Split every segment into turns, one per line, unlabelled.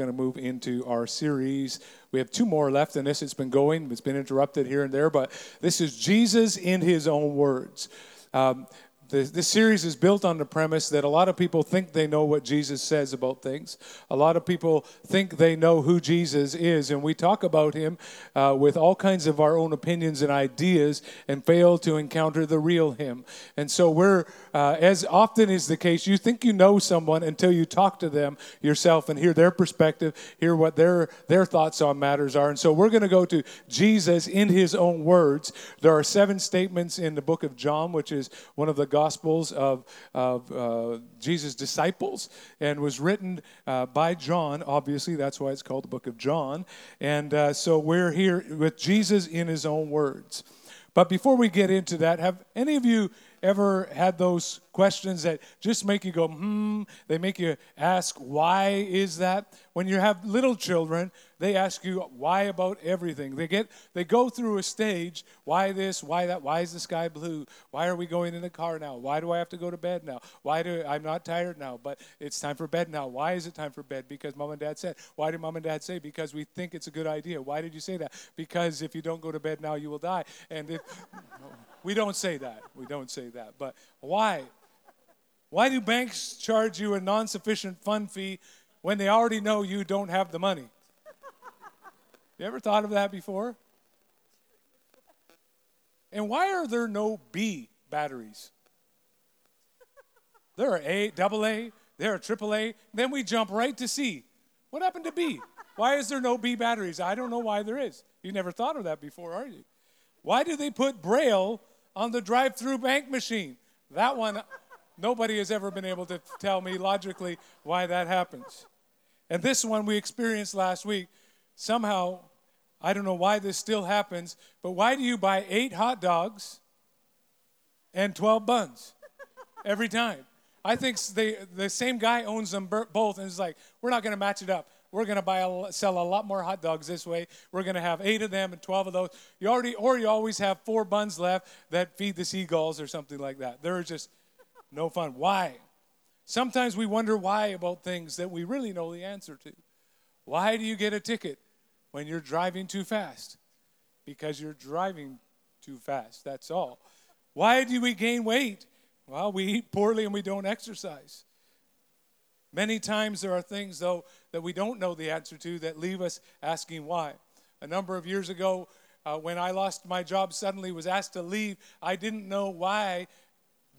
going to move into our series. We have two more left in this. It's been going, it's been interrupted here and there, but this is Jesus in his own words. Um, this series is built on the premise that a lot of people think they know what Jesus says about things. A lot of people think they know who Jesus is, and we talk about him uh, with all kinds of our own opinions and ideas and fail to encounter the real him. And so we're, uh, as often is the case, you think you know someone until you talk to them yourself and hear their perspective, hear what their, their thoughts on matters are. And so we're going to go to Jesus in his own words. There are seven statements in the book of John, which is one of the Gospels of, of uh, Jesus' disciples and was written uh, by John. Obviously, that's why it's called the book of John. And uh, so we're here with Jesus in his own words. But before we get into that, have any of you ever had those questions that just make you go, hmm? They make you ask, why is that? When you have little children, they ask you why about everything. They get they go through a stage, why this, why that, why is the sky blue? Why are we going in the car now? Why do I have to go to bed now? Why do I'm not tired now, but it's time for bed now. Why is it time for bed? Because mom and dad said. Why did mom and dad say? Because we think it's a good idea. Why did you say that? Because if you don't go to bed now, you will die. And if we don't say that. We don't say that. But why? Why do banks charge you a non sufficient fund fee when they already know you don't have the money? You ever thought of that before? And why are there no B batteries? There are A, double A, there are triple A. Then we jump right to C. What happened to B? Why is there no B batteries? I don't know why there is. You never thought of that before, are you? Why do they put Braille on the drive through bank machine? That one, nobody has ever been able to tell me logically why that happens. And this one we experienced last week. Somehow, I don't know why this still happens, but why do you buy eight hot dogs and 12 buns every time? I think they, the same guy owns them both and is like, we're not going to match it up. We're going to buy a, sell a lot more hot dogs this way. We're going to have eight of them and 12 of those. You already, or you always have four buns left that feed the seagulls or something like that. They're just no fun. Why? Sometimes we wonder why about things that we really know the answer to. Why do you get a ticket? when you're driving too fast? Because you're driving too fast. That's all. Why do we gain weight? Well, we eat poorly and we don't exercise. Many times there are things, though, that we don't know the answer to that leave us asking why. A number of years ago, uh, when I lost my job, suddenly was asked to leave, I didn't know why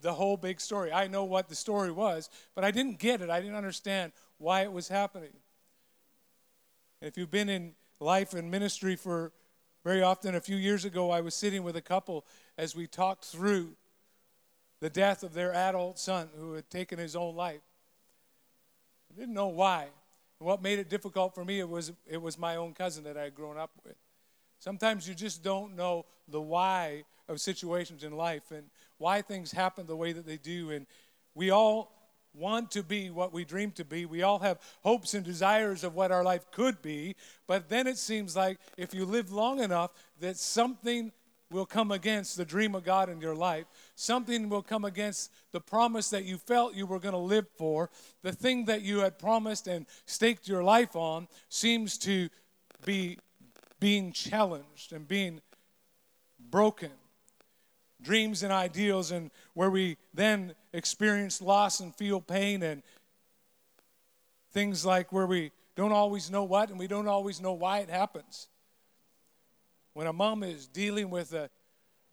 the whole big story. I know what the story was, but I didn't get it. I didn't understand why it was happening. if you've been in life and ministry for very often. A few years ago, I was sitting with a couple as we talked through the death of their adult son who had taken his own life. I didn't know why. And what made it difficult for me it was it was my own cousin that I had grown up with. Sometimes you just don't know the why of situations in life and why things happen the way that they do. And we all want to be what we dream to be. We all have hopes and desires of what our life could be, but then it seems like if you live long enough that something will come against the dream of God in your life. Something will come against the promise that you felt you were going to live for. The thing that you had promised and staked your life on seems to be being challenged and being broken dreams and ideals, and where we then experience loss and feel pain, and things like where we don't always know what and we don't always know why it happens. When a mom is dealing with a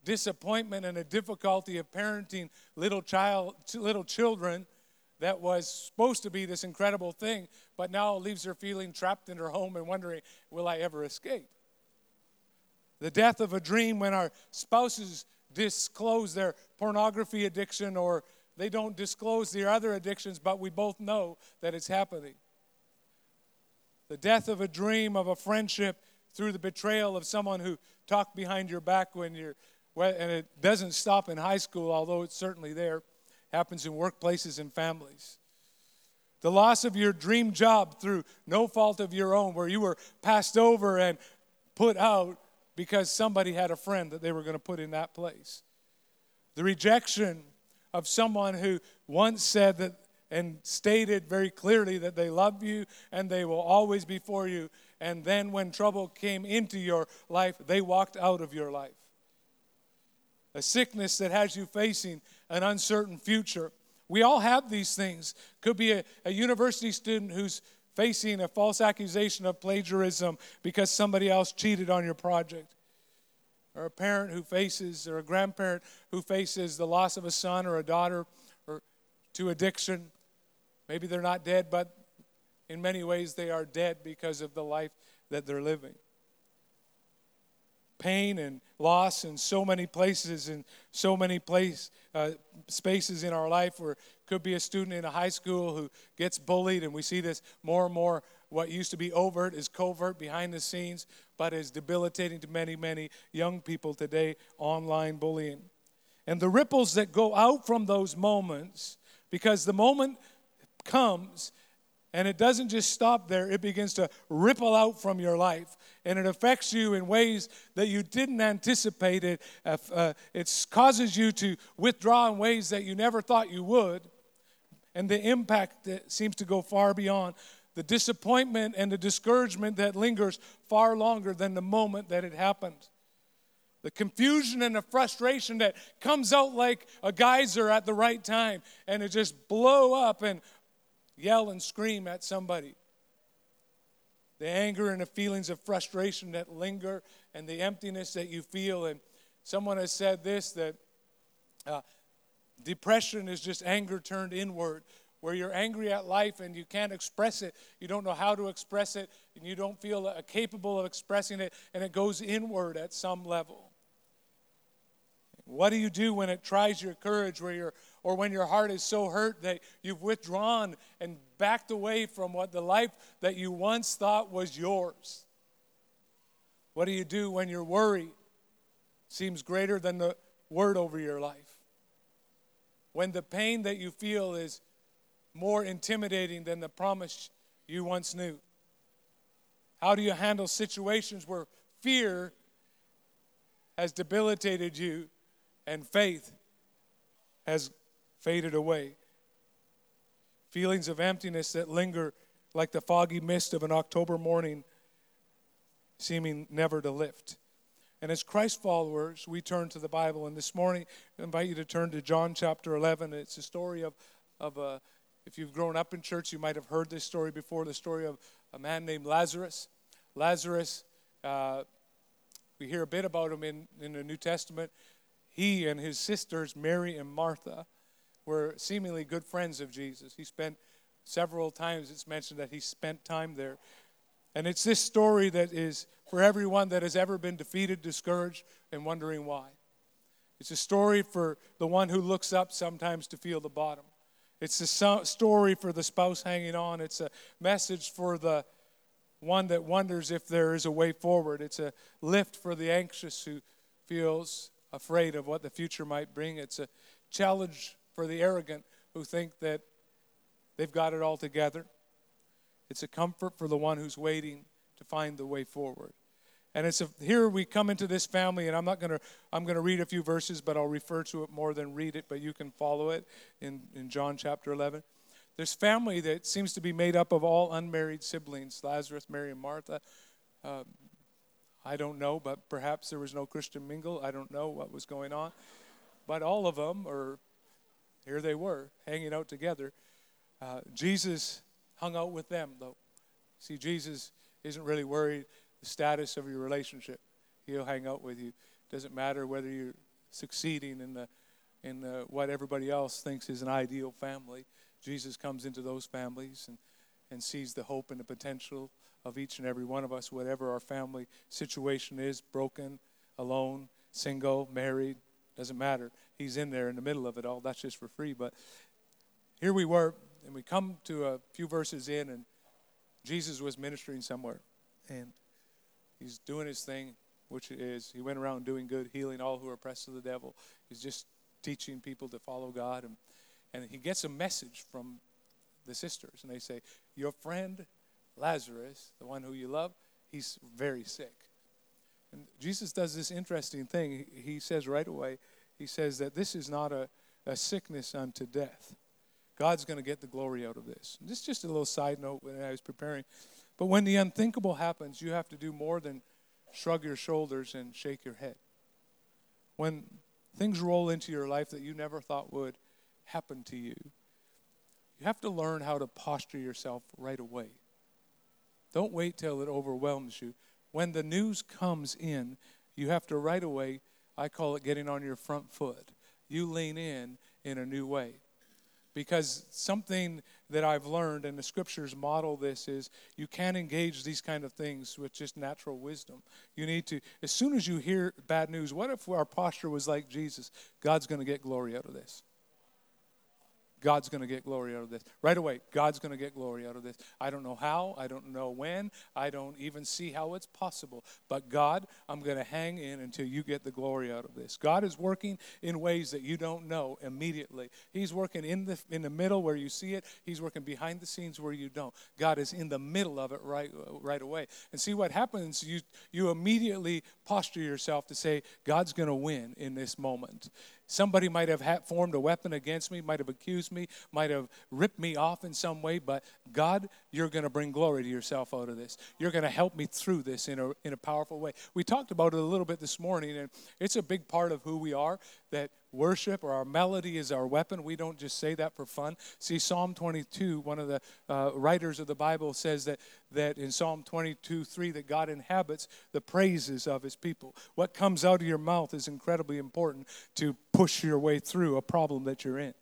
disappointment and a difficulty of parenting little child little children that was supposed to be this incredible thing but now leaves her feeling trapped in her home and wondering will i ever escape the death of a dream when our spouses disclose their pornography addiction or they don't disclose their other addictions, but we both know that it's happening. The death of a dream, of a friendship, through the betrayal of someone who talked behind your back when you're, and it doesn't stop in high school, although it's certainly there, happens in workplaces and families. The loss of your dream job through no fault of your own, where you were passed over and put out because somebody had a friend that they were going to put in that place. The rejection of someone who once said that and stated very clearly that they love you and they will always be for you. And then when trouble came into your life, they walked out of your life. A sickness that has you facing an uncertain future. We all have these things. Could be a, a university student who's facing a false accusation of plagiarism because somebody else cheated on your project or a parent who faces, or a grandparent who faces the loss of a son or a daughter or to addiction. Maybe they're not dead, but in many ways they are dead because of the life that they're living. Pain and loss in so many places, in so many place, uh, spaces in our life where could be a student in a high school who gets bullied, and we see this more and more. What used to be overt is covert behind the scenes but is debilitating to many, many young people today online bullying. And the ripples that go out from those moments, because the moment comes and it doesn't just stop there, it begins to ripple out from your life. And it affects you in ways that you didn't anticipate. It, uh, it causes you to withdraw in ways that you never thought you would. And the impact that seems to go far beyond the disappointment and the discouragement that lingers far longer than the moment that it happened. The confusion and the frustration that comes out like a geyser at the right time and it just blow up and yell and scream at somebody. The anger and the feelings of frustration that linger and the emptiness that you feel. And someone has said this that uh, depression is just anger turned inward where you're angry at life and you can't express it. You don't know how to express it, and you don't feel capable of expressing it, and it goes inward at some level. What do you do when it tries your courage, where you're, or when your heart is so hurt that you've withdrawn and backed away from what the life that you once thought was yours? What do you do when your worry seems greater than the word over your life? When the pain that you feel is more intimidating than the promise you once knew? How do you handle situations where fear has debilitated you and faith has faded away? Feelings of emptiness that linger like the foggy mist of an October morning, seeming never to lift. And as Christ followers, we turn to the Bible. And this morning, I invite you to turn to John chapter 11. It's a story of, of a if you've grown up in church, you might have heard this story before the story of a man named Lazarus. Lazarus, uh, we hear a bit about him in, in the New Testament. He and his sisters, Mary and Martha, were seemingly good friends of Jesus. He spent several times, it's mentioned that he spent time there. And it's this story that is for everyone that has ever been defeated, discouraged, and wondering why. It's a story for the one who looks up sometimes to feel the bottom. It's a story for the spouse hanging on. It's a message for the one that wonders if there is a way forward. It's a lift for the anxious who feels afraid of what the future might bring. It's a challenge for the arrogant who think that they've got it all together. It's a comfort for the one who's waiting to find the way forward. And it's a, here we come into this family, and I'm not going to I'm going to read a few verses, but I'll refer to it more than read it. But you can follow it in in John chapter 11. There's family that seems to be made up of all unmarried siblings: Lazarus, Mary, and Martha. Um, I don't know, but perhaps there was no Christian mingle. I don't know what was going on, but all of them, or here they were, hanging out together. Uh, Jesus hung out with them, though. See, Jesus isn't really worried the status of your relationship. He'll hang out with you. Doesn't matter whether you're succeeding in the in the, what everybody else thinks is an ideal family. Jesus comes into those families and, and sees the hope and the potential of each and every one of us, whatever our family situation is broken, alone, single, married, doesn't matter. He's in there in the middle of it all. That's just for free. But here we were, and we come to a few verses in, and Jesus was ministering somewhere. And He's doing his thing, which is he went around doing good, healing all who are oppressed of the devil. He's just teaching people to follow God. And, and he gets a message from the sisters, and they say, Your friend Lazarus, the one who you love, he's very sick. And Jesus does this interesting thing. He says right away, He says that this is not a, a sickness unto death. God's going to get the glory out of this. This is just a little side note when I was preparing. But when the unthinkable happens, you have to do more than shrug your shoulders and shake your head. When things roll into your life that you never thought would happen to you, you have to learn how to posture yourself right away. Don't wait till it overwhelms you. When the news comes in, you have to right away, I call it getting on your front foot. You lean in in a new way. Because something that I've learned, and the scriptures model this, is you can't engage these kind of things with just natural wisdom. You need to, as soon as you hear bad news, what if our posture was like Jesus? God's going to get glory out of this. God's going to get glory out of this. Right away, God's going to get glory out of this. I don't know how, I don't know when, I don't even see how it's possible. But God, I'm going to hang in until you get the glory out of this. God is working in ways that you don't know immediately. He's working in the in the middle where you see it, he's working behind the scenes where you don't. God is in the middle of it right right away. And see what happens, you you immediately posture yourself to say God's going to win in this moment. Somebody might have formed a weapon against me, might have accused me, might have ripped me off in some way, but God, you're going to bring glory to yourself out of this. You're going to help me through this in a, in a powerful way. We talked about it a little bit this morning, and it's a big part of who we are that worship or our melody is our weapon. We don't just say that for fun. See, Psalm 22, one of the uh, writers of the Bible says that, that in Psalm 22, 3, that God inhabits the praises of his people. What comes out of your mouth is incredibly important to push your way through a problem that you're in.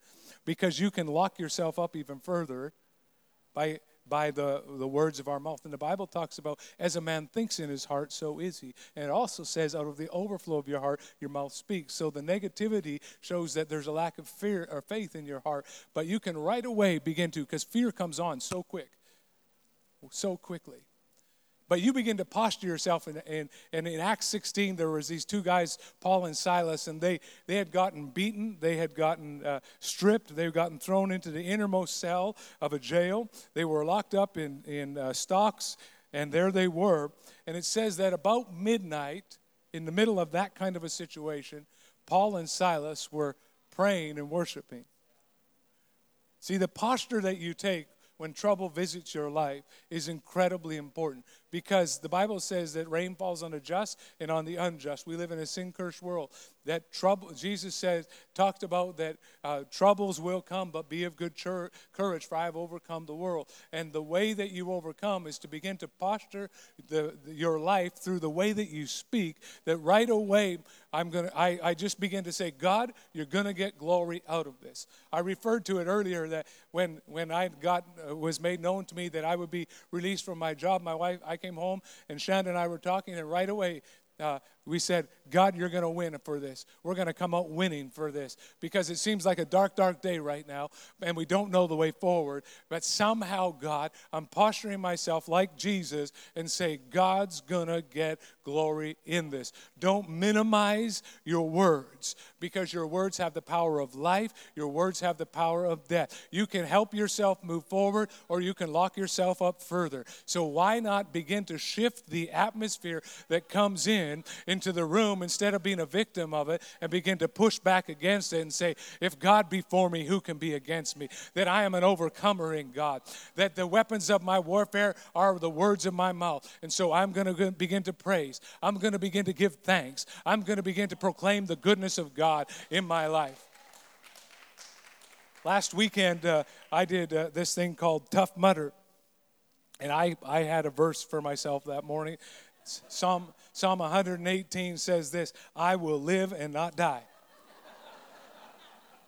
Because you can lock yourself up even further by by the, the words of our mouth. And the Bible talks about, as a man thinks in his heart, so is he. And it also says, out of the overflow of your heart, your mouth speaks. So the negativity shows that there's a lack of fear or faith in your heart. But you can right away begin to, because fear comes on so quick, so quickly. But you begin to posture yourself, and in, in, in, Acts 16, there was these two guys, Paul and Silas, and they, they had gotten beaten, they had gotten uh, stripped, they had gotten thrown into the innermost cell of a jail. They were locked up in, in uh, stocks, and there they were. And it says that about midnight, in the middle of that kind of a situation, Paul and Silas were praying and worshiping. See, the posture that you take when trouble visits your life is incredibly important because the Bible says that rain falls on the just and on the unjust. We live in a sin cursed world. That trouble, Jesus says, talked about that uh, troubles will come, but be of good courage, for I have overcome the world. And the way that you overcome is to begin to posture the, the, your life through the way that you speak. That right away, I'm gonna, I, I just begin to say, God, you're gonna get glory out of this. I referred to it earlier that when when I got uh, was made known to me that I would be released from my job, my wife, I came home and Shanda and I were talking, and right away uh, we said, God, you're going to win for this. We're going to come out winning for this because it seems like a dark, dark day right now and we don't know the way forward. But somehow, God, I'm posturing myself like Jesus and say, God's going to get glory in this. Don't minimize your words because your words have the power of life, your words have the power of death. You can help yourself move forward or you can lock yourself up further. So, why not begin to shift the atmosphere that comes in? Into the room instead of being a victim of it and begin to push back against it and say, If God be for me, who can be against me? That I am an overcomer in God. That the weapons of my warfare are the words of my mouth. And so I'm going to begin to praise. I'm going to begin to give thanks. I'm going to begin to proclaim the goodness of God in my life. Last weekend, uh, I did uh, this thing called Tough Mudder. And I, I had a verse for myself that morning. Psalm, Psalm 118 says this I will live and not die.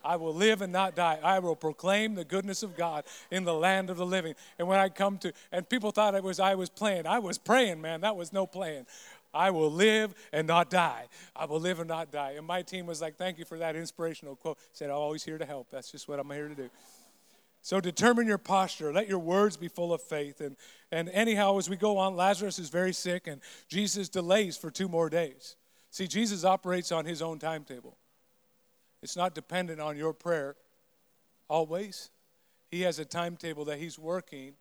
I will live and not die. I will proclaim the goodness of God in the land of the living. And when I come to, and people thought it was I was playing. I was praying, man. That was no playing. I will live and not die. I will live and not die. And my team was like, thank you for that inspirational quote. Said, I'm always here to help. That's just what I'm here to do. So determine your posture. Let your words be full of faith. And, and anyhow, as we go on, Lazarus is very sick, and Jesus delays for two more days. See, Jesus operates on his own timetable. It's not dependent on your prayer always. He has a timetable that he's working,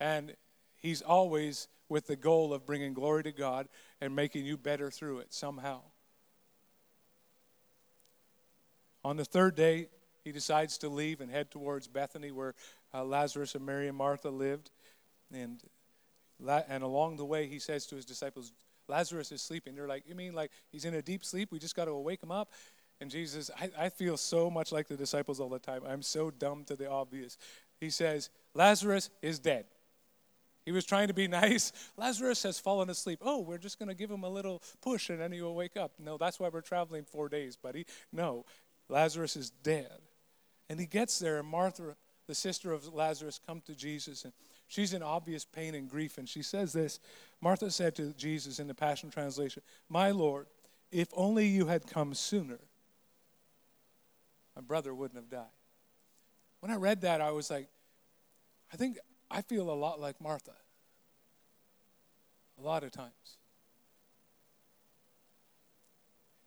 and he's always with the goal of bringing glory to God and making you better through it somehow. On the third day, he decides to leave and head towards Bethany, where uh, Lazarus and Mary and Martha lived. And, and along the way, he says to his disciples, Lazarus is sleeping. They're like, You mean like he's in a deep sleep? We just got to wake him up? And Jesus, I, I feel so much like the disciples all the time. I'm so dumb to the obvious. He says, Lazarus is dead. He was trying to be nice. Lazarus has fallen asleep. Oh, we're just going to give him a little push and then he will wake up. No, that's why we're traveling four days, buddy. No, Lazarus is dead. And he gets there, and Martha, the sister of Lazarus, comes to Jesus, and she's in obvious pain and grief. And she says this Martha said to Jesus in the Passion Translation, My Lord, if only you had come sooner, my brother wouldn't have died. When I read that, I was like, I think I feel a lot like Martha. A lot of times.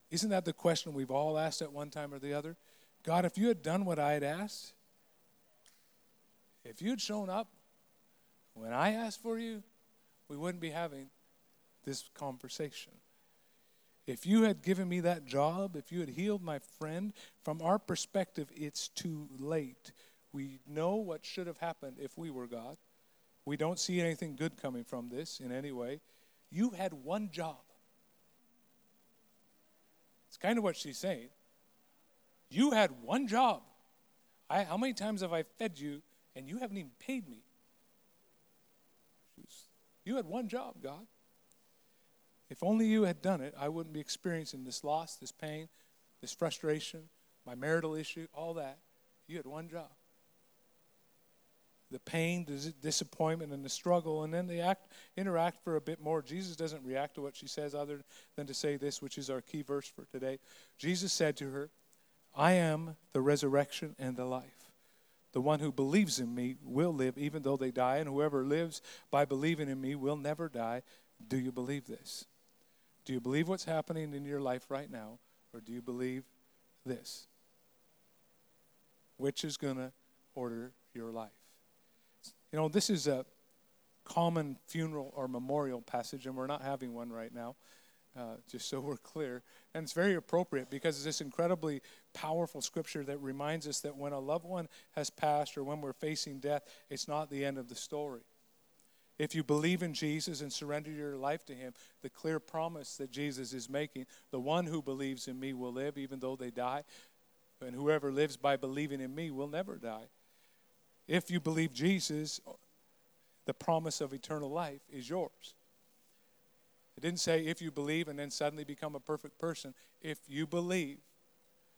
Isn't that the question we've all asked at one time or the other? God, if you had done what I had asked, if you'd shown up when I asked for you, we wouldn't be having this conversation. If you had given me that job, if you had healed my friend, from our perspective, it's too late. We know what should have happened if we were God. We don't see anything good coming from this in any way. You had one job. It's kind of what she's saying. You had one job. I, how many times have I fed you and you haven't even paid me? You had one job, God. If only you had done it, I wouldn't be experiencing this loss, this pain, this frustration, my marital issue, all that. You had one job. The pain, the disappointment, and the struggle, and then they act, interact for a bit more. Jesus doesn't react to what she says other than to say this, which is our key verse for today. Jesus said to her, I am the resurrection and the life. The one who believes in me will live even though they die, and whoever lives by believing in me will never die. Do you believe this? Do you believe what's happening in your life right now, or do you believe this? Which is going to order your life? You know, this is a common funeral or memorial passage, and we're not having one right now uh, just so we're clear. And it's very appropriate because it's this incredibly powerful scripture that reminds us that when a loved one has passed or when we're facing death, it's not the end of the story. If you believe in Jesus and surrender your life to Him, the clear promise that Jesus is making, the one who believes in me will live even though they die, and whoever lives by believing in me will never die. If you believe Jesus, the promise of eternal life is yours. It didn't say if you believe and then suddenly become a perfect person. If you believe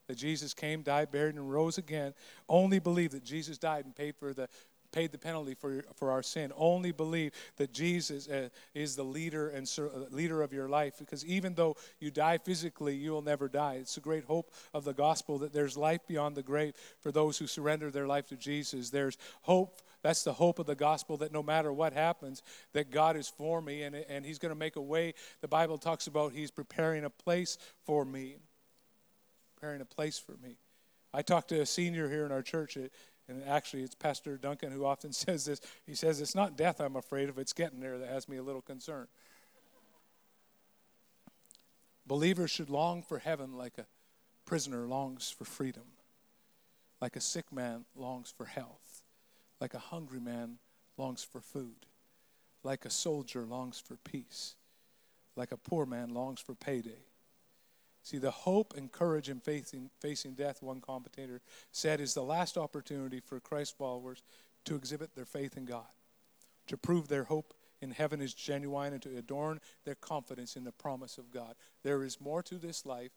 that Jesus came, died, buried, and rose again, only believe that Jesus died and paid for the paid the penalty for, for our sin. Only believe that Jesus uh, is the leader and uh, leader of your life because even though you die physically, you will never die. It's a great hope of the gospel that there's life beyond the grave for those who surrender their life to Jesus. There's hope that's the hope of the gospel that no matter what happens, that God is for me and, and He's going to make a way. The Bible talks about He's preparing a place for me. Preparing a place for me. I talked to a senior here in our church, and actually it's Pastor Duncan who often says this. He says, It's not death I'm afraid of, it's getting there that has me a little concerned. Believers should long for heaven like a prisoner longs for freedom, like a sick man longs for health like a hungry man longs for food, like a soldier longs for peace, like a poor man longs for payday. See, the hope and courage in facing, facing death, one commentator said, is the last opportunity for Christ followers to exhibit their faith in God, to prove their hope in heaven is genuine, and to adorn their confidence in the promise of God. There is more to this life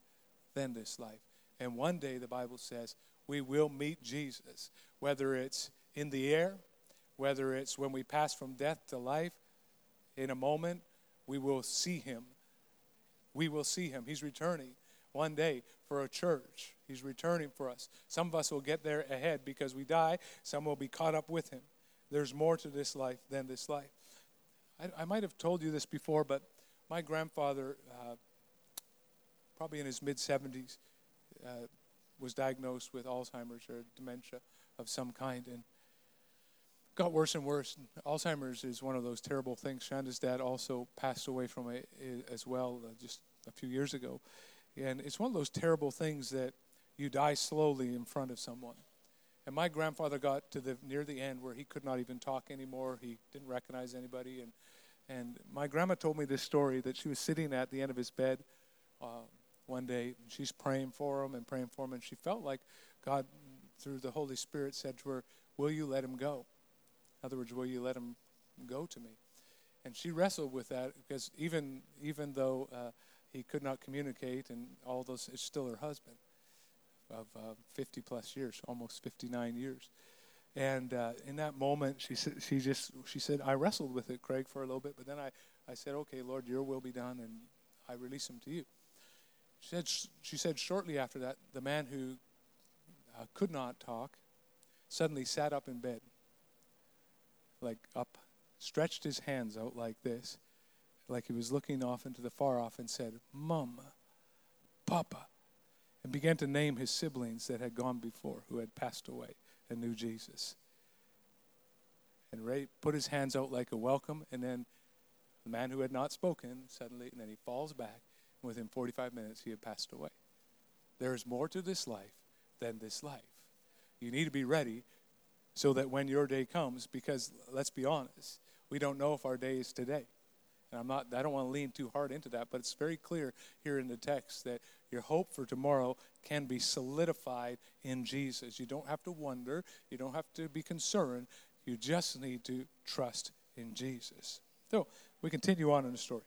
than this life. And one day, the Bible says, we will meet Jesus, whether it's in the air, whether it's when we pass from death to life, in a moment, we will see him. We will see him. He's returning one day for a church. He's returning for us. Some of us will get there ahead because we die, some will be caught up with him. There's more to this life than this life. I, I might have told you this before, but my grandfather, uh, probably in his mid 70s, uh, was diagnosed with Alzheimer's or dementia of some kind. And got worse and worse. Alzheimer's is one of those terrible things. Shanda's dad also passed away from it as well uh, just a few years ago. And it's one of those terrible things that you die slowly in front of someone. And my grandfather got to the near the end where he could not even talk anymore. He didn't recognize anybody, and and my grandma told me this story that she was sitting at the end of his bed uh, one day, and she's praying for him and praying for him, and she felt like God, through the Holy Spirit, said to her, "Will you let him go?" In other words, will you let him go to me? And she wrestled with that because even even though uh, he could not communicate and all those, it's still her husband of uh, 50 plus years, almost 59 years. And uh, in that moment, she said, she just, she said, I wrestled with it, Craig, for a little bit, but then I, I said, okay, Lord, your will be done, and I release him to you. She said, she said shortly after that, the man who uh, could not talk suddenly sat up in bed, like up, stretched his hands out like this, like he was looking off into the far off, and said, Mama, Papa, and began to name his siblings that had gone before, who had passed away and knew Jesus. And Ray put his hands out like a welcome, and then the man who had not spoken suddenly, and then he falls back, and within 45 minutes, he had passed away. There is more to this life than this life. You need to be ready so that when your day comes, because let's be honest, we don't know if our day is today. And I'm not I don't want to lean too hard into that, but it's very clear here in the text that your hope for tomorrow can be solidified in Jesus. You don't have to wonder, you don't have to be concerned. You just need to trust in Jesus. So, we continue on in the story.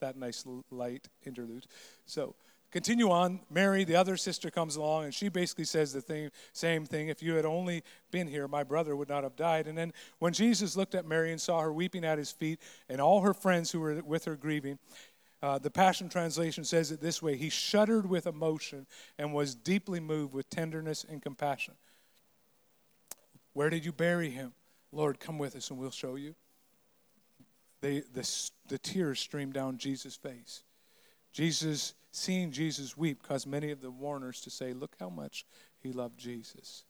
That nice light interlude. So, continue on. Mary, the other sister, comes along and she basically says the thing, same thing. If you had only been here, my brother would not have died. And then when Jesus looked at Mary and saw her weeping at his feet and all her friends who were with her grieving, uh, the Passion Translation says it this way He shuddered with emotion and was deeply moved with tenderness and compassion. Where did you bury him? Lord, come with us and we'll show you. They, the, the tears streamed down Jesus' face. Jesus seeing Jesus weep caused many of the mourners to say, Look how much he loved Jesus.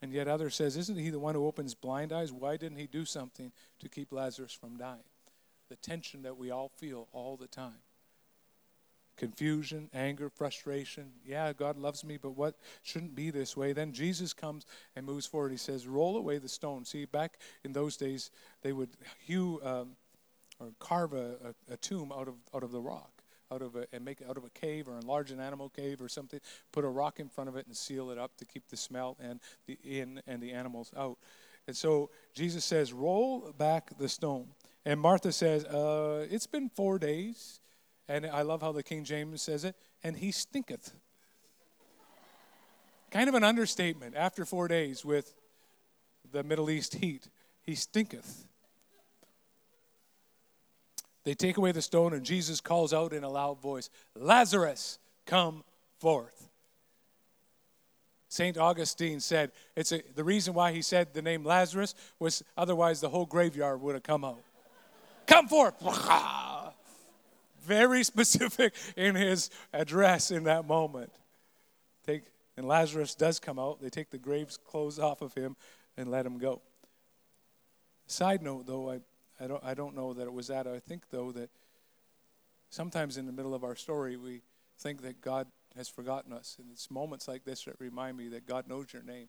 And yet others says, Isn't he the one who opens blind eyes? Why didn't he do something to keep Lazarus from dying? The tension that we all feel all the time. Confusion, anger, frustration. Yeah, God loves me, but what shouldn't be this way? Then Jesus comes and moves forward. He says, Roll away the stone. See, back in those days, they would hew um, or carve a, a, a tomb out of, out of the rock out of a and make out of a cave or enlarge an animal cave or something put a rock in front of it and seal it up to keep the smell and the in and the animals out. And so jesus says roll back the stone. And martha says uh, it's been four days and i love how the king james says it and he stinketh. Kind of an understatement. After four days with the middle east heat he stinketh they take away the stone, and Jesus calls out in a loud voice, Lazarus, come forth. St. Augustine said, it's a, the reason why he said the name Lazarus was otherwise the whole graveyard would have come out. come forth! Very specific in his address in that moment. Take, and Lazarus does come out. They take the grave's clothes off of him and let him go. Side note, though, I I don't, I don't know that it was that. I think, though, that sometimes in the middle of our story, we think that God has forgotten us. And it's moments like this that remind me that God knows your name.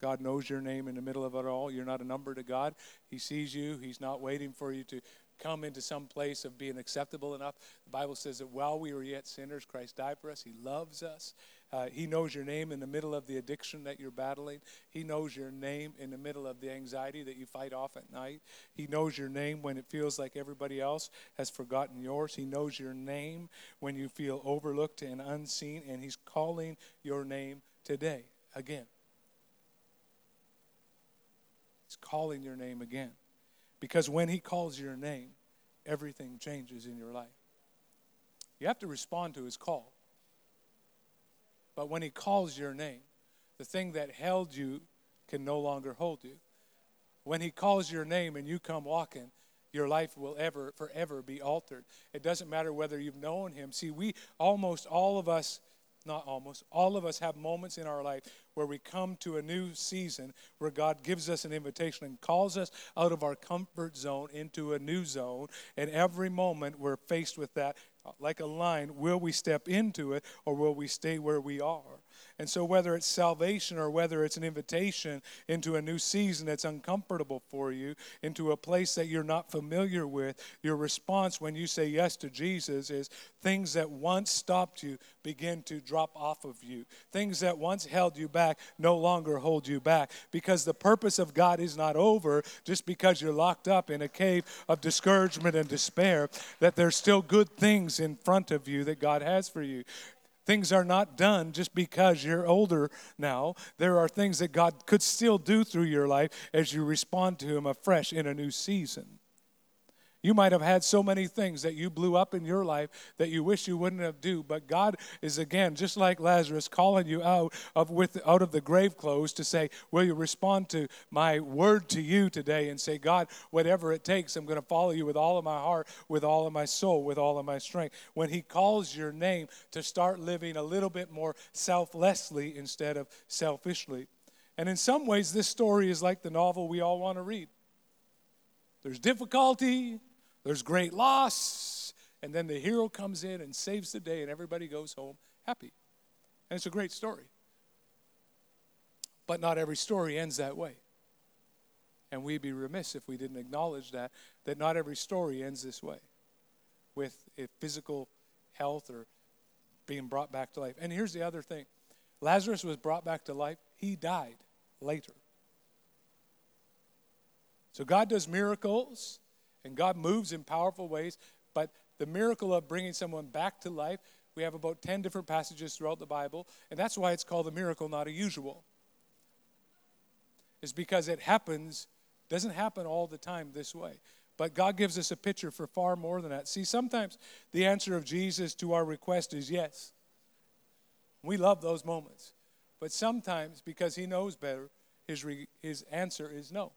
God knows your name in the middle of it all. You're not a number to God. He sees you. He's not waiting for you to come into some place of being acceptable enough. The Bible says that while we were yet sinners, Christ died for us. He loves us. Uh, he knows your name in the middle of the addiction that you're battling. He knows your name in the middle of the anxiety that you fight off at night. He knows your name when it feels like everybody else has forgotten yours. He knows your name when you feel overlooked and unseen, and He's calling your name today again. He's calling your name again. Because when He calls your name, everything changes in your life. You have to respond to His call. But when He calls your name, the thing that held you can no longer hold you. When He calls your name and you come walking, your life will ever, forever be altered. It doesn't matter whether you've known Him. See, we almost all of us, not almost, all of us have moments in our life where we come to a new season where God gives us an invitation and calls us out of our comfort zone into a new zone. And every moment we're faced with that like a line will we step into it or will we stay where we are? And so, whether it's salvation or whether it's an invitation into a new season that's uncomfortable for you, into a place that you're not familiar with, your response when you say yes to Jesus is things that once stopped you begin to drop off of you. Things that once held you back no longer hold you back because the purpose of God is not over just because you're locked up in a cave of discouragement and despair, that there's still good things in front of you that God has for you. Things are not done just because you're older now. There are things that God could still do through your life as you respond to Him afresh in a new season. You might have had so many things that you blew up in your life that you wish you wouldn't have do, but God is again just like Lazarus calling you out of with out of the grave clothes to say, "Will you respond to my word to you today and say, God, whatever it takes, I'm going to follow you with all of my heart, with all of my soul, with all of my strength." When he calls your name to start living a little bit more selflessly instead of selfishly. And in some ways this story is like the novel we all want to read. There's difficulty, there's great loss, and then the hero comes in and saves the day, and everybody goes home happy. And it's a great story. But not every story ends that way. And we'd be remiss if we didn't acknowledge that, that not every story ends this way with physical health or being brought back to life. And here's the other thing Lazarus was brought back to life, he died later. So God does miracles and God moves in powerful ways, but the miracle of bringing someone back to life, we have about 10 different passages throughout the Bible, and that's why it's called a miracle, not a usual. Is because it happens, doesn't happen all the time this way. But God gives us a picture for far more than that. See, sometimes the answer of Jesus to our request is yes. We love those moments. But sometimes, because He knows better, His, re, his answer is no.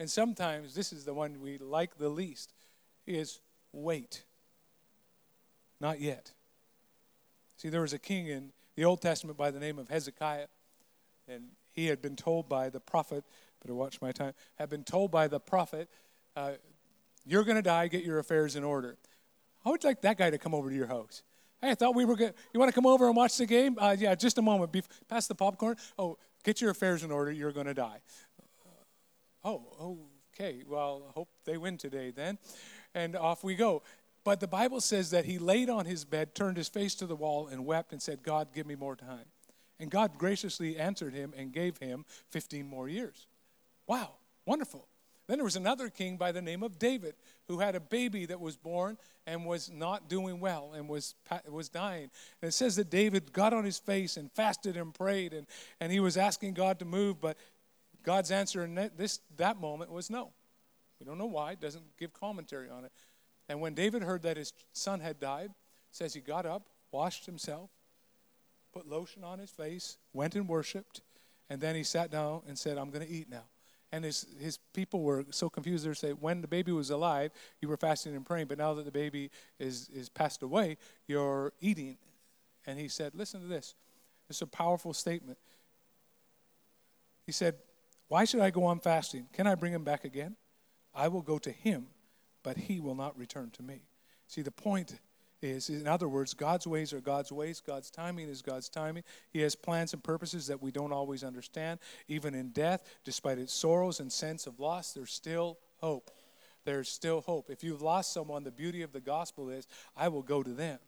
And sometimes this is the one we like the least is wait. Not yet. See, there was a king in the Old Testament by the name of Hezekiah, and he had been told by the prophet, better watch my time, had been told by the prophet, uh, You're going to die, get your affairs in order. I would like that guy to come over to your house? Hey, I thought we were good. You want to come over and watch the game? Uh, yeah, just a moment. Be- pass the popcorn. Oh, get your affairs in order. You're going to die. Oh, okay. Well, hope they win today then. And off we go. But the Bible says that he laid on his bed, turned his face to the wall, and wept and said, God, give me more time. And God graciously answered him and gave him 15 more years. Wow, wonderful. Then there was another king by the name of David who had a baby that was born and was not doing well and was, was dying. And it says that David got on his face and fasted and prayed and, and he was asking God to move, but God's answer in this, that moment was no. We don't know why, it doesn't give commentary on it. And when David heard that his son had died, says he got up, washed himself, put lotion on his face, went and worshiped, and then he sat down and said, I'm going to eat now. And his, his people were so confused. They say, when the baby was alive, you were fasting and praying, but now that the baby is, is passed away, you're eating. And he said, listen to this. It's a powerful statement. He said, why should I go on fasting? Can I bring him back again? I will go to him, but he will not return to me. See, the point is, in other words, God's ways are God's ways, God's timing is God's timing. He has plans and purposes that we don't always understand. Even in death, despite its sorrows and sense of loss, there's still hope. There's still hope. If you've lost someone, the beauty of the gospel is, I will go to them.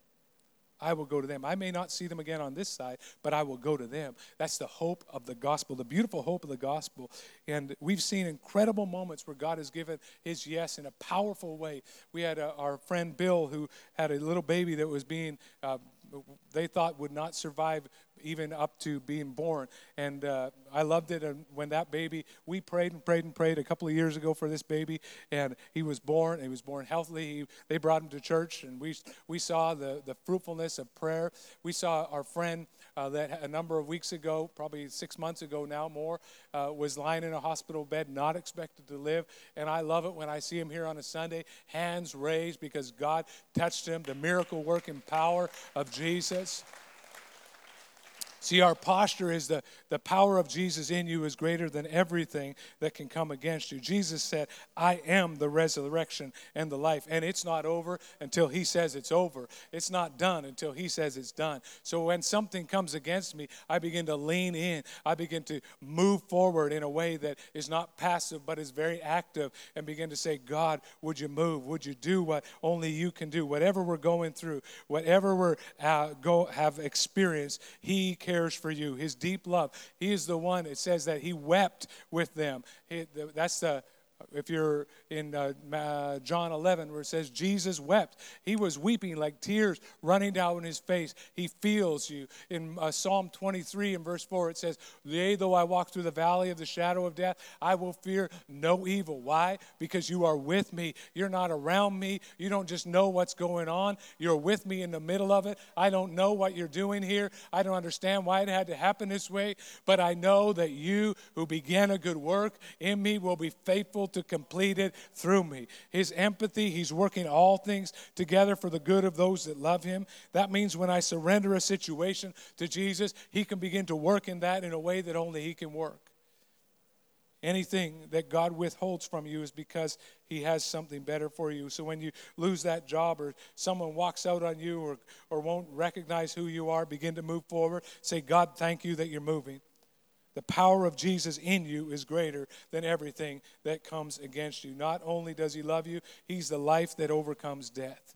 I will go to them. I may not see them again on this side, but I will go to them. That's the hope of the gospel, the beautiful hope of the gospel. And we've seen incredible moments where God has given his yes in a powerful way. We had a, uh, our friend Bill who had a little baby that was being. Uh, they thought would not survive even up to being born. And uh, I loved it. And when that baby, we prayed and prayed and prayed a couple of years ago for this baby, and he was born. He was born healthily. He, they brought him to church, and we we saw the the fruitfulness of prayer. We saw our friend. Uh, that a number of weeks ago, probably six months ago now, more, uh, was lying in a hospital bed, not expected to live. And I love it when I see him here on a Sunday, hands raised because God touched him, the miracle working power of Jesus. See, our posture is the, the power of Jesus in you is greater than everything that can come against you. Jesus said, I am the resurrection and the life. And it's not over until He says it's over. It's not done until He says it's done. So when something comes against me, I begin to lean in. I begin to move forward in a way that is not passive, but is very active, and begin to say, God, would you move? Would you do what only you can do? Whatever we're going through, whatever we're uh, go have experienced, He can cares for you, his deep love. He is the one, it says that he wept with them. He, that's the if you're in uh, John 11, where it says Jesus wept, he was weeping like tears running down his face. He feels you. In uh, Psalm 23 and verse 4, it says, Yea, though I walk through the valley of the shadow of death, I will fear no evil. Why? Because you are with me. You're not around me. You don't just know what's going on. You're with me in the middle of it. I don't know what you're doing here. I don't understand why it had to happen this way, but I know that you who began a good work in me will be faithful to complete it through me. His empathy, He's working all things together for the good of those that love Him. That means when I surrender a situation to Jesus, He can begin to work in that in a way that only He can work. Anything that God withholds from you is because He has something better for you. So when you lose that job or someone walks out on you or, or won't recognize who you are, begin to move forward. Say, God, thank you that you're moving. The power of Jesus in you is greater than everything that comes against you. Not only does He love you, He's the life that overcomes death.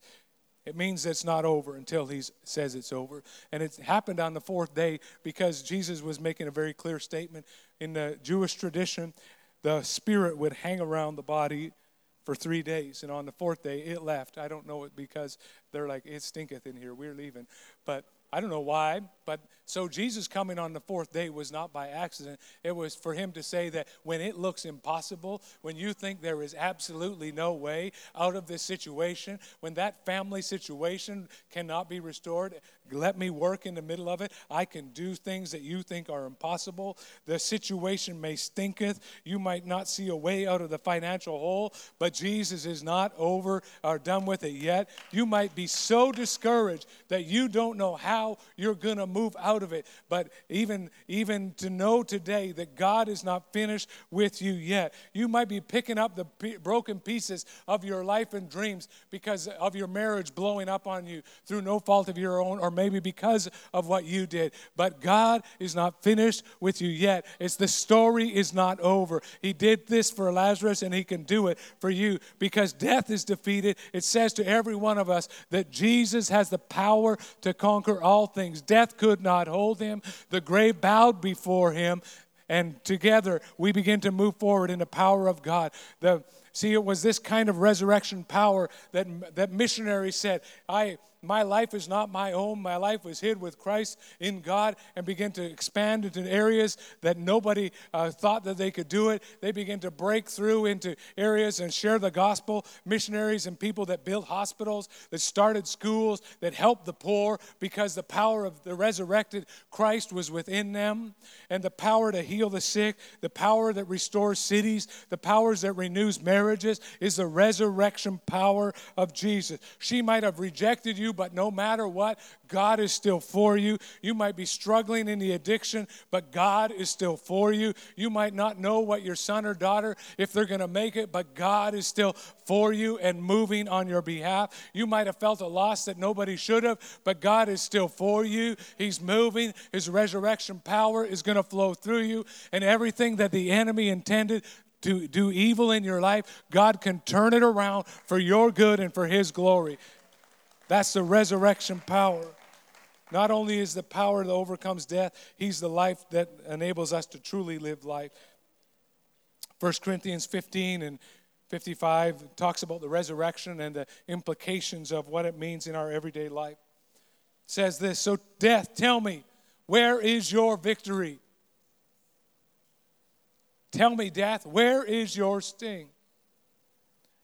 It means it's not over until He says it's over. And it happened on the fourth day because Jesus was making a very clear statement. In the Jewish tradition, the spirit would hang around the body for three days. And on the fourth day, it left. I don't know it because they're like, it stinketh in here. We're leaving. But I don't know why, but so Jesus coming on the fourth day was not by accident. It was for him to say that when it looks impossible, when you think there is absolutely no way out of this situation, when that family situation cannot be restored, let me work in the middle of it. I can do things that you think are impossible. The situation may stinketh. You might not see a way out of the financial hole, but Jesus is not over or done with it yet. You might be so discouraged that you don't know how you're going to move out of it. But even even to know today that God is not finished with you yet. You might be picking up the p- broken pieces of your life and dreams because of your marriage blowing up on you through no fault of your own or maybe because of what you did. But God is not finished with you yet. It's the story is not over. He did this for Lazarus and he can do it for you because death is defeated. It says to every one of us that Jesus has the power to conquer all things. Death could not hold him. The grave bowed before him and together we begin to move forward in the power of God. The see it was this kind of resurrection power that that missionaries said, I my life is not my own. My life was hid with Christ in God and begin to expand into areas that nobody uh, thought that they could do it. They begin to break through into areas and share the gospel. Missionaries and people that built hospitals, that started schools, that helped the poor because the power of the resurrected Christ was within them. And the power to heal the sick, the power that restores cities, the powers that renews marriages is the resurrection power of Jesus. She might have rejected you but no matter what, God is still for you. You might be struggling in the addiction, but God is still for you. You might not know what your son or daughter, if they're going to make it, but God is still for you and moving on your behalf. You might have felt a loss that nobody should have, but God is still for you. He's moving. His resurrection power is going to flow through you, and everything that the enemy intended to do evil in your life, God can turn it around for your good and for His glory. That's the resurrection power. Not only is the power that overcomes death, He's the life that enables us to truly live life. 1 Corinthians 15 and 55 talks about the resurrection and the implications of what it means in our everyday life. It says this So, death, tell me, where is your victory? Tell me, death, where is your sting?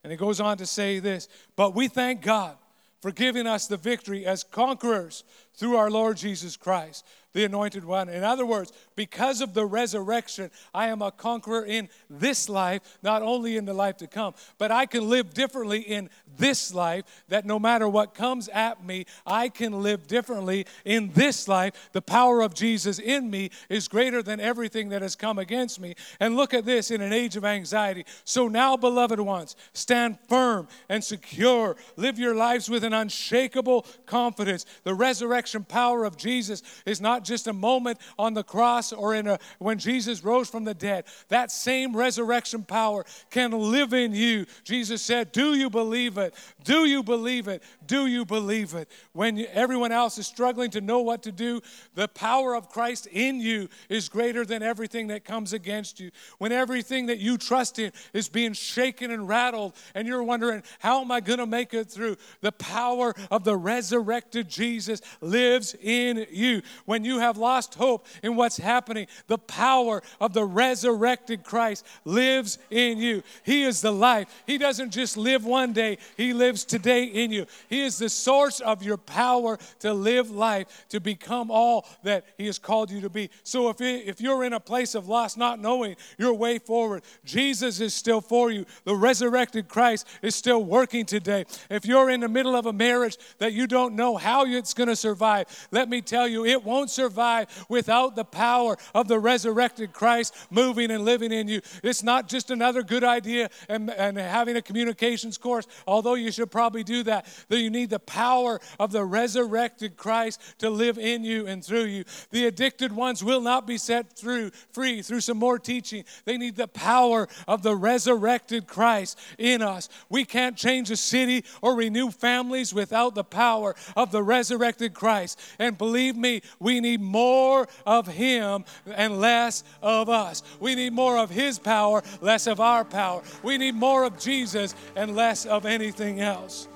And it goes on to say this But we thank God for giving us the victory as conquerors through our Lord Jesus Christ, the anointed one. In other words, because of the resurrection, I am a conqueror in this life, not only in the life to come, but I can live differently in this life that no matter what comes at me, I can live differently in this life. The power of Jesus in me is greater than everything that has come against me. And look at this in an age of anxiety. So now, beloved ones, stand firm and secure. Live your lives with an unshakable confidence. The resurrection power of Jesus is not just a moment on the cross or in a when Jesus rose from the dead. That same resurrection power can live in you. Jesus said, "Do you believe it? Do you believe it? Do you believe it?" When you, everyone else is struggling to know what to do, the power of Christ in you is greater than everything that comes against you. When everything that you trust in is being shaken and rattled and you're wondering, "How am I going to make it through?" The power of the resurrected Jesus lives in you. When you have lost hope in what's happening, the power of the resurrected Christ lives in you. He is the life. He doesn't just live one day, He lives today in you. He is the source of your power to live life, to become all that He has called you to be. So if, it, if you're in a place of loss, not knowing your way forward, Jesus is still for you. The resurrected Christ is still working today. If you're in the middle of a marriage that you don't know how it's going to survive, let me tell you, it won't survive without the power of the resurrected Christ moving and living in you. It's not just another good idea and, and having a communications course, although you should probably do that. That you need the power of the resurrected Christ to live in you and through you. The addicted ones will not be set through free through some more teaching. They need the power of the resurrected Christ in us. We can't change a city or renew families without the power of the resurrected Christ. And believe me, we need more of Him and less of us. We need more of His power, less of our power. We need more of Jesus and less of anything else.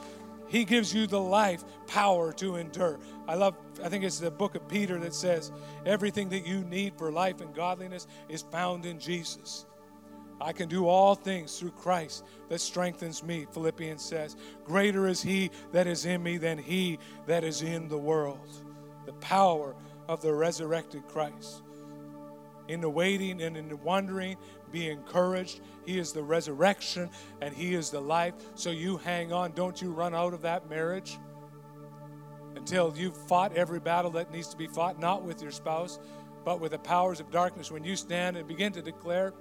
He gives you the life power to endure. I love, I think it's the book of Peter that says, everything that you need for life and godliness is found in Jesus. I can do all things through Christ that strengthens me, Philippians says. Greater is he that is in me than he that is in the world. The power of the resurrected Christ. In the waiting and in the wondering, be encouraged. He is the resurrection and He is the life. So you hang on. Don't you run out of that marriage until you've fought every battle that needs to be fought, not with your spouse, but with the powers of darkness. When you stand and begin to declare,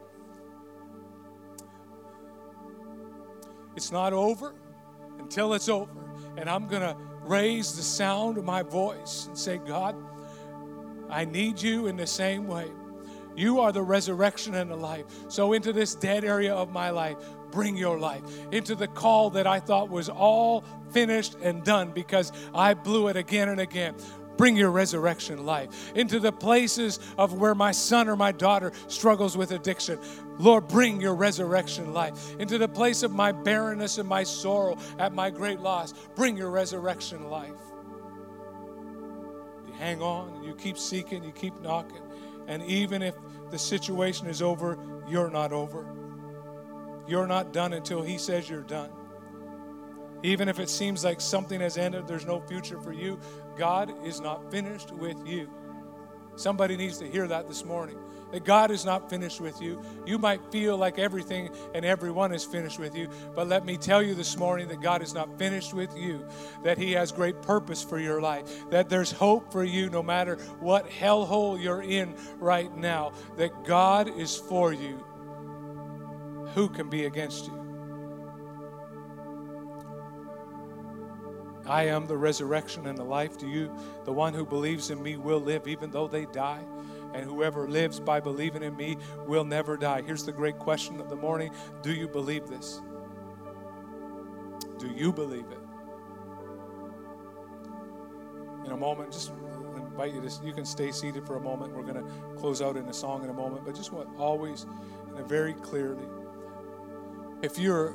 it's not over until it's over. And I'm going to raise the sound of my voice and say, God, I need you in the same way. You are the resurrection and the life. So, into this dead area of my life, bring your life. Into the call that I thought was all finished and done because I blew it again and again. Bring your resurrection life into the places of where my son or my daughter struggles with addiction. Lord, bring your resurrection life into the place of my barrenness and my sorrow at my great loss. Bring your resurrection life. You hang on, you keep seeking, you keep knocking. And even if the situation is over, you're not over. You're not done until He says you're done. Even if it seems like something has ended, there's no future for you, God is not finished with you. Somebody needs to hear that this morning that God is not finished with you. You might feel like everything and everyone is finished with you, but let me tell you this morning that God is not finished with you, that He has great purpose for your life, that there's hope for you no matter what hellhole you're in right now, that God is for you. Who can be against you? I am the resurrection and the life to you. The one who believes in me will live even though they die and whoever lives by believing in me will never die. Here's the great question of the morning Do you believe this? Do you believe it? In a moment, just invite you to, you can stay seated for a moment. We're going to close out in a song in a moment, but just want always and very clearly if you're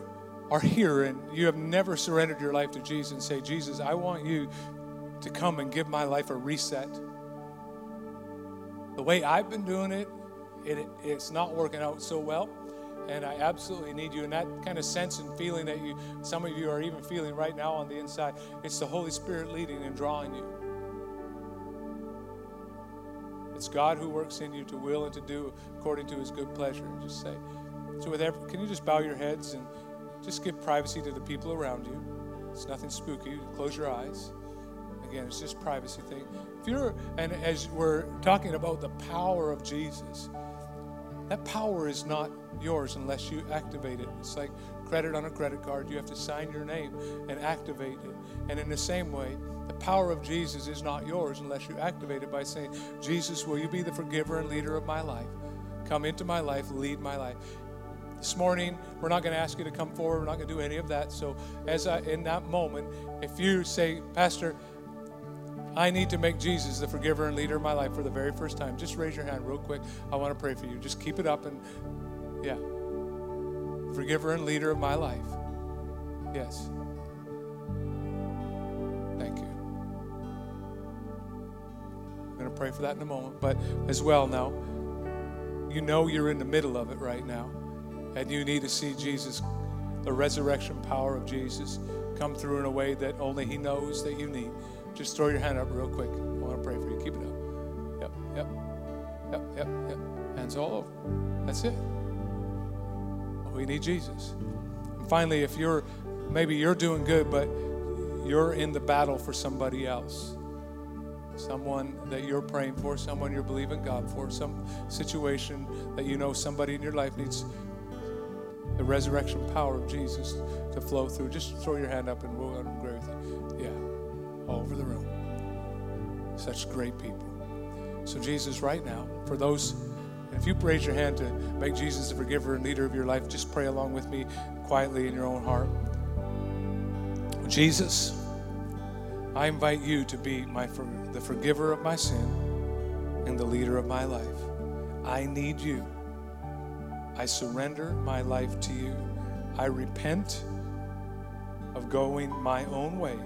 are here and you have never surrendered your life to Jesus and say, Jesus, I want you to come and give my life a reset the way I've been doing it, it, it's not working out so well. And I absolutely need you. And that kind of sense and feeling that you, some of you are even feeling right now on the inside, it's the Holy Spirit leading and drawing you. It's God who works in you to will and to do according to his good pleasure. And Just say. So, with every, can you just bow your heads and just give privacy to the people around you. It's nothing spooky. Close your eyes. Again, it's just privacy thing. If you're, and as we're talking about the power of Jesus, that power is not yours unless you activate it. It's like credit on a credit card. You have to sign your name and activate it. And in the same way, the power of Jesus is not yours unless you activate it by saying, Jesus, will you be the forgiver and leader of my life? Come into my life, lead my life. This morning, we're not going to ask you to come forward. We're not going to do any of that. So, as I, in that moment, if you say, Pastor, I need to make Jesus the forgiver and leader of my life for the very first time, just raise your hand real quick. I want to pray for you. Just keep it up and, yeah. Forgiver and leader of my life. Yes. Thank you. I'm going to pray for that in a moment. But as well now, you know you're in the middle of it right now and you need to see Jesus, the resurrection power of Jesus, come through in a way that only He knows that you need, just throw your hand up real quick. I want to pray for you. Keep it up. Yep, yep, yep, yep, yep. Hands all over. That's it. We need Jesus. And finally, if you're maybe you're doing good, but you're in the battle for somebody else someone that you're praying for, someone you're believing God for, some situation that you know somebody in your life needs the resurrection power of Jesus to flow through. Just throw your hand up and we'll agree with you. Yeah, all over the room. Such great people. So, Jesus, right now, for those, if you raise your hand to make Jesus the forgiver and leader of your life, just pray along with me quietly in your own heart. Jesus, I invite you to be my the forgiver of my sin and the leader of my life. I need you. I surrender my life to you. I repent of going my own way,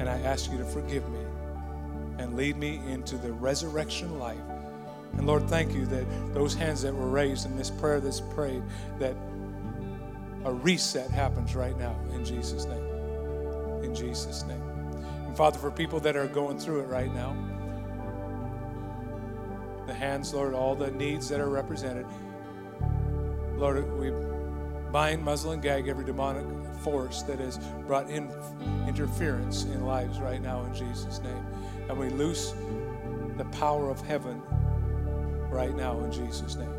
and I ask you to forgive me and lead me into the resurrection life. And Lord, thank you that those hands that were raised in this prayer that's prayed, that a reset happens right now in Jesus' name. In Jesus' name. And Father, for people that are going through it right now, the hands, Lord, all the needs that are represented. Lord, we bind, muzzle, and gag every demonic force that has brought in interference in lives right now in Jesus' name. And we loose the power of heaven right now in Jesus' name.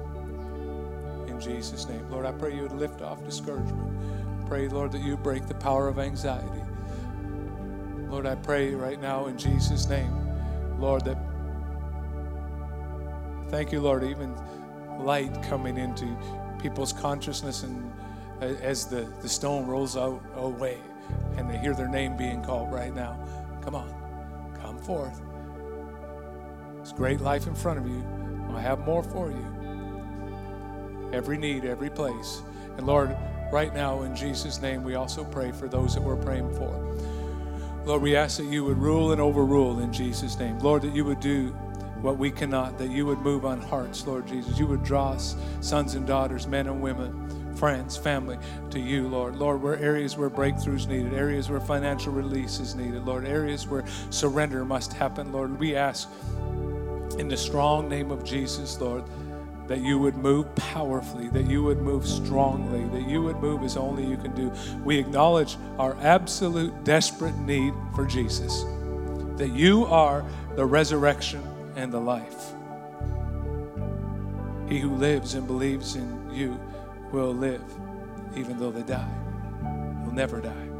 In Jesus' name. Lord, I pray you would lift off discouragement. Pray, Lord, that you break the power of anxiety. Lord, I pray right now in Jesus' name, Lord, that thank you, Lord, even light coming into people's consciousness and uh, as the, the stone rolls out away and they hear their name being called right now. Come on, come forth. It's great life in front of you. I have more for you. Every need, every place. And Lord, right now in Jesus' name, we also pray for those that we're praying for. Lord, we ask that you would rule and overrule in Jesus' name. Lord, that you would do what we cannot, that you would move on hearts, Lord Jesus. You would draw us, sons and daughters, men and women, friends, family, to you, Lord. Lord, where areas where breakthroughs needed, areas where financial release is needed, Lord, areas where surrender must happen, Lord, we ask in the strong name of Jesus, Lord, that you would move powerfully, that you would move strongly, that you would move as only you can do. We acknowledge our absolute desperate need for Jesus, that you are the resurrection and the life. He who lives and believes in you will live, even though they die, will never die.